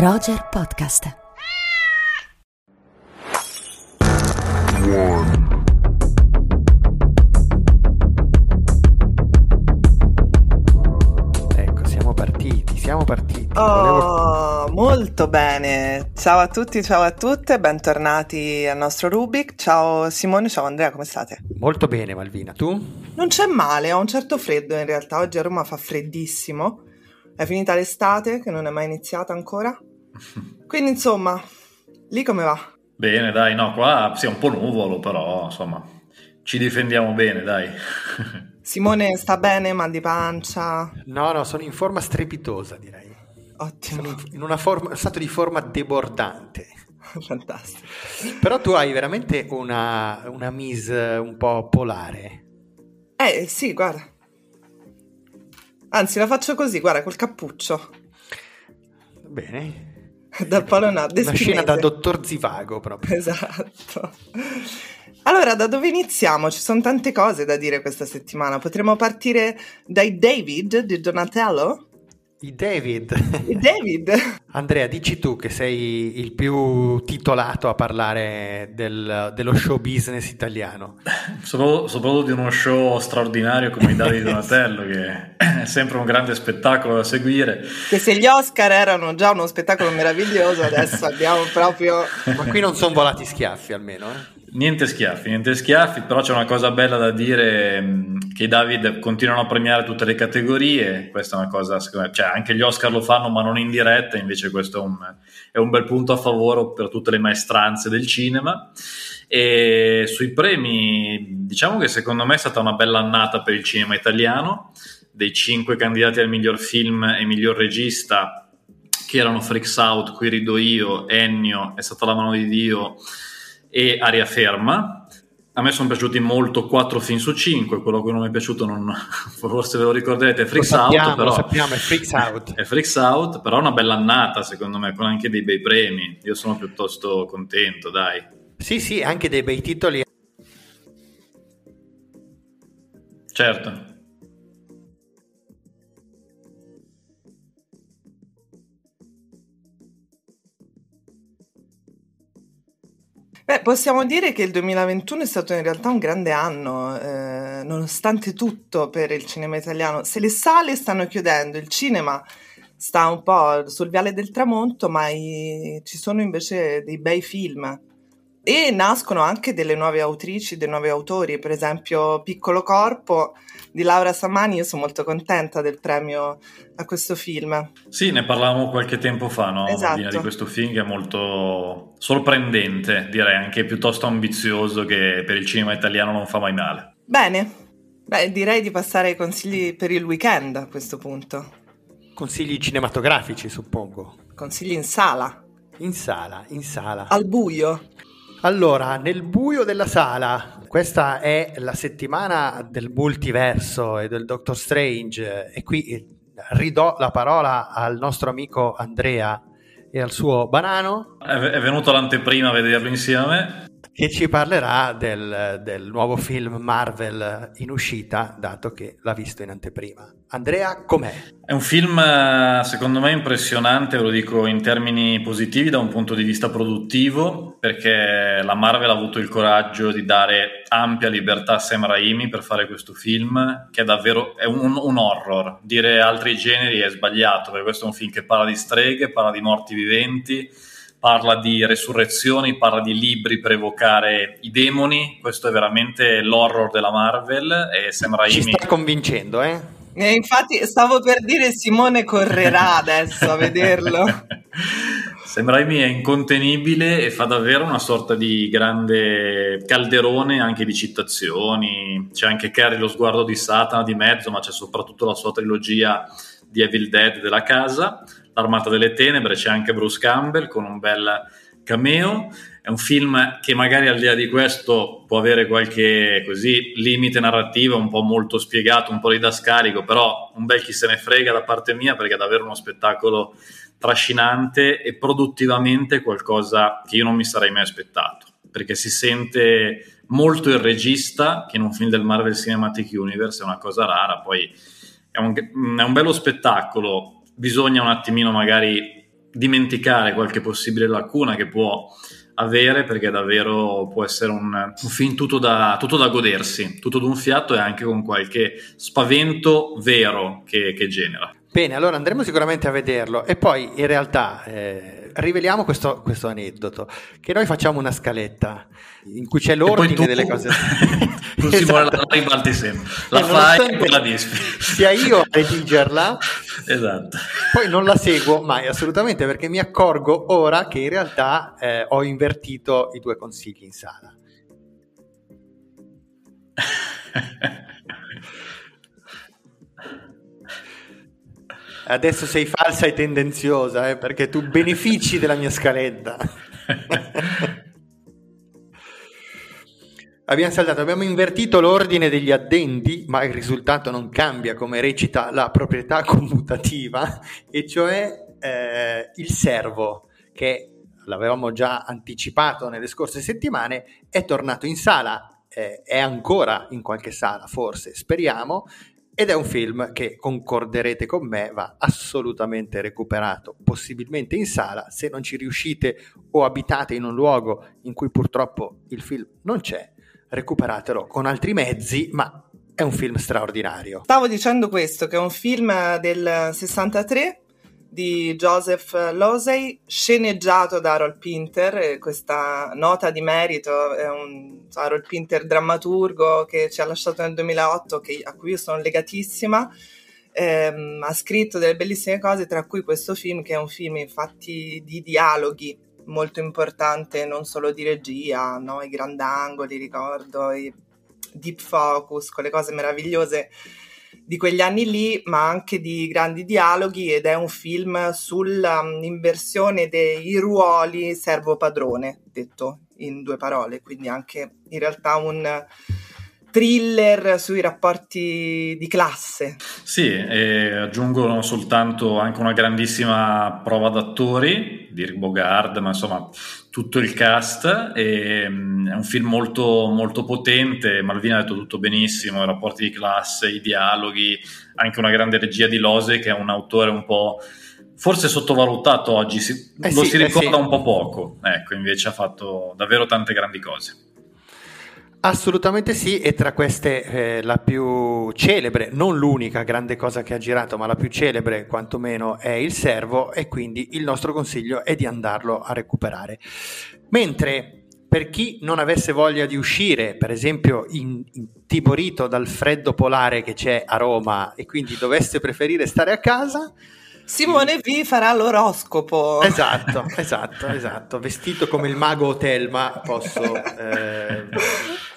Roger Podcast. Ecco, siamo partiti, siamo partiti. Oh, molto bene. Ciao a tutti, ciao a tutte, bentornati al nostro Rubik. Ciao Simone, ciao Andrea, come state? Molto bene, Malvina. Tu? Non c'è male, ho un certo freddo in realtà. Oggi a Roma fa freddissimo. È finita l'estate, che non è mai iniziata ancora. Quindi, insomma, lì come va? Bene, dai, no, qua sì, è un po' nuvolo, però insomma, ci difendiamo bene, dai. Simone sta bene, mal di pancia. No, no, sono in forma strepitosa, direi. Ottimo. Sono in, in una forma, stato di forma debordante. Fantastico. Però tu hai veramente una, una mise un po' polare. Eh, sì, guarda. Anzi, la faccio così, guarda, col cappuccio. Bene. Dal Polo Nord. Una scena da dottor Zivago proprio. Esatto. Allora, da dove iniziamo? Ci sono tante cose da dire questa settimana. Potremmo partire dai David di Donatello? I David. I David? Andrea, dici tu che sei il più titolato a parlare del- dello show business italiano. Soprattutto, soprattutto di uno show straordinario come i Dadi di Donatello, che è sempre un grande spettacolo da seguire. Che se gli Oscar erano già uno spettacolo meraviglioso, adesso abbiamo proprio... Ma qui non sono volati schiaffi almeno, eh? Niente schiaffi, niente schiaffi, però c'è una cosa bella da dire mh, che i David continuano a premiare tutte le categorie, questa è una cosa, cioè anche gli Oscar lo fanno ma non in diretta, invece questo è un, è un bel punto a favore per tutte le maestranze del cinema. E sui premi, diciamo che secondo me è stata una bella annata per il cinema italiano, dei cinque candidati al miglior film e miglior regista, che erano Freaks Out, Qui rido io, Ennio, È stata la mano di Dio e Aria Ferma. A me sono piaciuti molto 4 film su 5, quello che non mi è piaciuto, non, forse ve lo ricorderete, è Freaks lo sappiamo, Out, però lo sappiamo, è Freaks Out. è Freaks Out, però è una bella annata secondo me, con anche dei bei premi. Io sono piuttosto contento, dai. Sì, sì, anche dei bei titoli. Certo. Beh, possiamo dire che il 2021 è stato in realtà un grande anno, eh, nonostante tutto per il cinema italiano. Se le sale stanno chiudendo, il cinema sta un po' sul viale del tramonto, ma i- ci sono invece dei bei film. E nascono anche delle nuove autrici, dei nuovi autori, per esempio Piccolo Corpo di Laura Samani, io sono molto contenta del premio a questo film. Sì, ne parlavamo qualche tempo fa, no? Esatto. Di questo film che è molto sorprendente, direi anche piuttosto ambizioso, che per il cinema italiano non fa mai male. Bene, beh, direi di passare ai consigli per il weekend a questo punto. Consigli cinematografici, suppongo. Consigli in sala, In sala, in sala. al buio. Allora, nel buio della sala, questa è la settimana del multiverso e del Doctor Strange e qui eh, ridò la parola al nostro amico Andrea e al suo banano È, venuto l'anteprima a vederlo insieme. Che ci parlerà del, del nuovo film Marvel in uscita, dato che l'ha visto in anteprima. Andrea, com'è? È un film, secondo me, impressionante, ve lo dico in termini positivi da un punto di vista produttivo, perché la Marvel ha avuto il coraggio di dare ampia libertà a Sam Raimi per fare questo film, che è davvero è un, un horror. Dire altri generi è sbagliato, perché questo è un film che parla di streghe, parla di morti viventi, parla di resurrezioni, parla di libri per evocare i demoni. Questo è veramente l'horror della Marvel e Sam Ci Raimi... sta convincendo, eh? E infatti stavo per dire Simone correrà adesso a vederlo. Sam Raimi è incontenibile e fa davvero una sorta di grande calderone anche di citazioni. C'è anche Carrie lo sguardo di Satana di mezzo, ma c'è soprattutto la sua trilogia di Evil Dead della casa, L'Armata delle Tenebre, c'è anche Bruce Campbell con un bel cameo. È un film che magari al di là di questo può avere qualche così limite narrativo, un po' molto spiegato, un po' didascalico, però un bel chi se ne frega da parte mia perché è davvero uno spettacolo trascinante e produttivamente qualcosa che io non mi sarei mai aspettato, perché si sente molto il regista, che in un film del Marvel Cinematic Universe è una cosa rara, poi è un, è un bello spettacolo, bisogna un attimino magari dimenticare qualche possibile lacuna che può avere perché davvero può essere un, un film tutto da, tutto da, godersi, tutto d'un fiato e anche con qualche spavento vero che, che genera. Bene, allora andremo sicuramente a vederlo e poi in realtà eh, riveliamo questo, questo, aneddoto, che noi facciamo una scaletta in cui c'è l'ordine tu, delle cose. tu esatto. la ribalti sempre, la fai e la disfi. Sia io a redigerla, esatto. poi non la seguo mai assolutamente perché mi accorgo ora che in realtà eh, ho invertito i due consigli in sala. Adesso sei falsa e tendenziosa, eh, perché tu benefici della mia scaletta. abbiamo saltato, abbiamo invertito l'ordine degli addendi, ma il risultato non cambia come recita la proprietà commutativa, e cioè eh, il servo, che l'avevamo già anticipato nelle scorse settimane, è tornato in sala, eh, è ancora in qualche sala, forse, speriamo, ed è un film che concorderete con me, va assolutamente recuperato, possibilmente in sala. Se non ci riuscite o abitate in un luogo in cui purtroppo il film non c'è, recuperatelo con altri mezzi, ma è un film straordinario. Stavo dicendo questo, che è un film del 63 di Joseph Losey, sceneggiato da Harold Pinter. Questa nota di merito è un Harold Pinter drammaturgo che ci ha lasciato nel 2008, che, a cui io sono legatissima. Ehm, ha scritto delle bellissime cose, tra cui questo film, che è un film infatti di dialoghi molto importante, non solo di regia, no? i grandangoli, ricordo, i deep focus, quelle cose meravigliose di quegli anni lì, ma anche di grandi dialoghi ed è un film sull'inversione um, dei ruoli servo-padrone, detto in due parole, quindi anche in realtà un thriller sui rapporti di classe. Sì, e aggiungo soltanto anche una grandissima prova d'attori di Bogard, ma insomma tutto il cast. E, mm, è un film molto, molto potente, Malvina ha detto tutto benissimo, i rapporti di classe, i dialoghi, anche una grande regia di Lose che è un autore un po' forse sottovalutato oggi, si, eh lo sì, si ricorda eh sì. un po' poco, ecco, invece ha fatto davvero tante grandi cose. Assolutamente sì, e tra queste eh, la più celebre, non l'unica grande cosa che ha girato, ma la più celebre quantomeno è Il Servo e quindi il nostro consiglio è di andarlo a recuperare. Mentre per chi non avesse voglia di uscire, per esempio intiborito dal freddo polare che c'è a Roma e quindi dovesse preferire stare a casa, Simone V farà l'oroscopo. Esatto, esatto, esatto. Vestito come il mago Telma posso eh,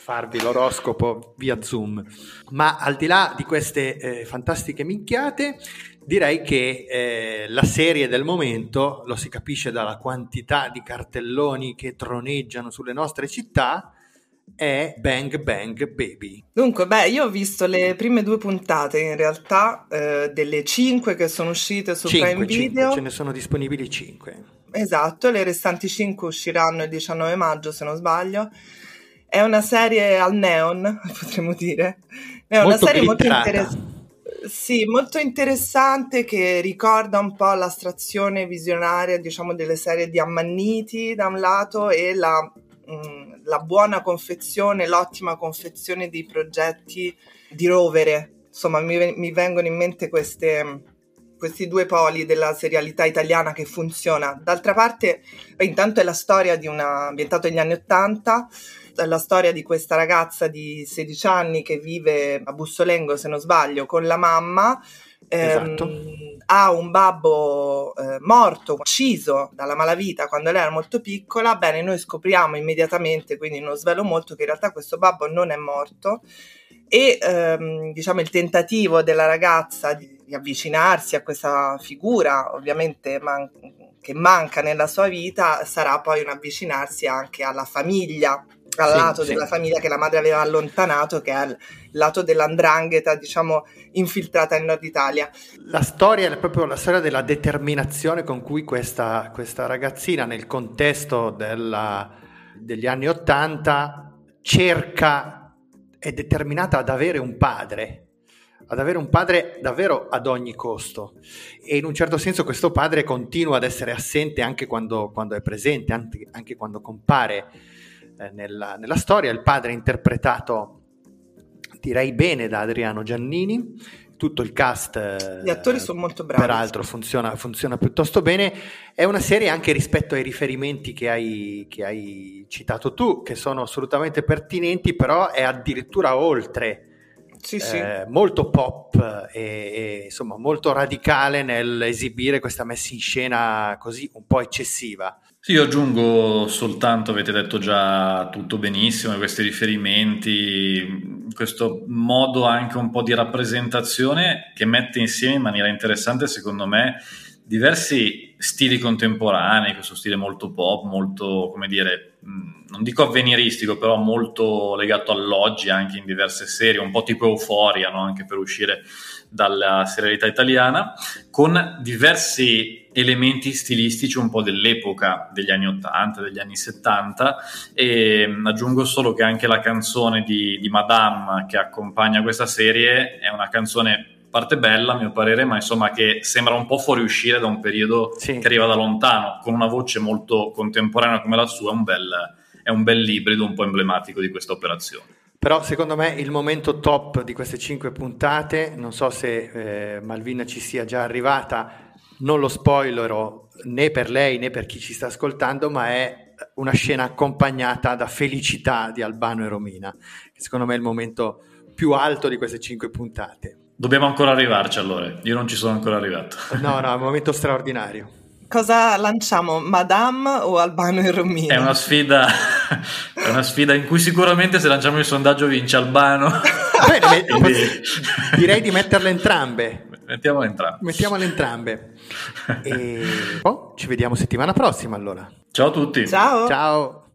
farvi l'oroscopo via Zoom. Ma al di là di queste eh, fantastiche minchiate, direi che eh, la serie del momento, lo si capisce dalla quantità di cartelloni che troneggiano sulle nostre città, è Bang Bang Baby. Dunque, beh, io ho visto le prime due puntate in realtà eh, delle cinque che sono uscite su cinque, Prime cinque, Video. ce ne sono disponibili cinque. Esatto, le restanti cinque usciranno il 19 maggio se non sbaglio. È una serie al neon, potremmo dire. È una molto serie molto interessante. Sì, molto interessante che ricorda un po' l'astrazione visionaria, diciamo, delle serie di Ammanniti da un lato e la mh, la buona confezione, l'ottima confezione dei progetti di rovere. Insomma, mi, mi vengono in mente queste, questi due poli della serialità italiana che funziona. D'altra parte, intanto è la storia di una ambientata negli anni Ottanta, è la storia di questa ragazza di 16 anni che vive a Bussolengo, se non sbaglio, con la mamma Esatto. Ehm, ha un babbo eh, morto, ucciso dalla malavita quando lei era molto piccola, bene, noi scopriamo immediatamente, quindi non svelo molto, che in realtà questo babbo non è morto e ehm, diciamo il tentativo della ragazza di, di avvicinarsi a questa figura, ovviamente man- che manca nella sua vita, sarà poi un avvicinarsi anche alla famiglia al sì, lato sì. della famiglia che la madre aveva allontanato, che è il lato dell'andrangheta, diciamo, infiltrata in Nord Italia. La storia è proprio la storia della determinazione con cui questa, questa ragazzina, nel contesto della, degli anni Ottanta, cerca, è determinata ad avere un padre. Ad avere un padre davvero ad ogni costo. E in un certo senso questo padre continua ad essere assente anche quando, quando è presente, anche, anche quando compare eh, nella, nella, storia. Il padre è interpretato direi bene da Adriano Giannini, tutto il cast gli attori sono molto bravi. peraltro funziona, funziona, piuttosto bene. È una serie anche rispetto ai riferimenti che hai, che hai citato tu che sono assolutamente pertinenti però è addirittura oltre sì, sì. Eh, molto pop e, e, insomma molto radicale nell'esibire questa messa in scena così un po' eccessiva. Sì, io aggiungo soltanto, avete detto già tutto benissimo, questi riferimenti, questo modo anche un po' di rappresentazione che mette insieme in maniera interessante, secondo me, diversi stili contemporanei, questo stile molto pop, molto, come dire, non dico avveniristico, però molto legato all'oggi anche in diverse serie, un po' tipo euforia, no? anche per uscire dalla serialità italiana, con diversi elementi stilistici un po' dell'epoca degli anni 80, degli anni 70 e aggiungo solo che anche la canzone di, di Madame che accompagna questa serie è una canzone parte bella a mio parere, ma insomma che sembra un po' fuoriuscire da un periodo sì. che arriva da lontano, con una voce molto contemporanea come la sua, un bel, è un bel ibrido un po' emblematico di questa operazione. Però secondo me il momento top di queste cinque puntate, non so se eh, Malvina ci sia già arrivata, non lo spoilerò né per lei né per chi ci sta ascoltando, ma è una scena accompagnata da felicità di Albano e Romina, che secondo me è il momento più alto di queste cinque puntate. Dobbiamo ancora arrivarci allora, io non ci sono ancora arrivato. No, no, è un momento straordinario. Cosa lanciamo, Madame o Albano e Romina? È una sfida, è una sfida in cui sicuramente se lanciamo il sondaggio vince Albano. Bene, Quindi... direi di metterle entrambe. Mettiamole entrambe. Mettiamole entrambe. E oh, ci vediamo settimana prossima allora. Ciao a tutti. Ciao. Ciao.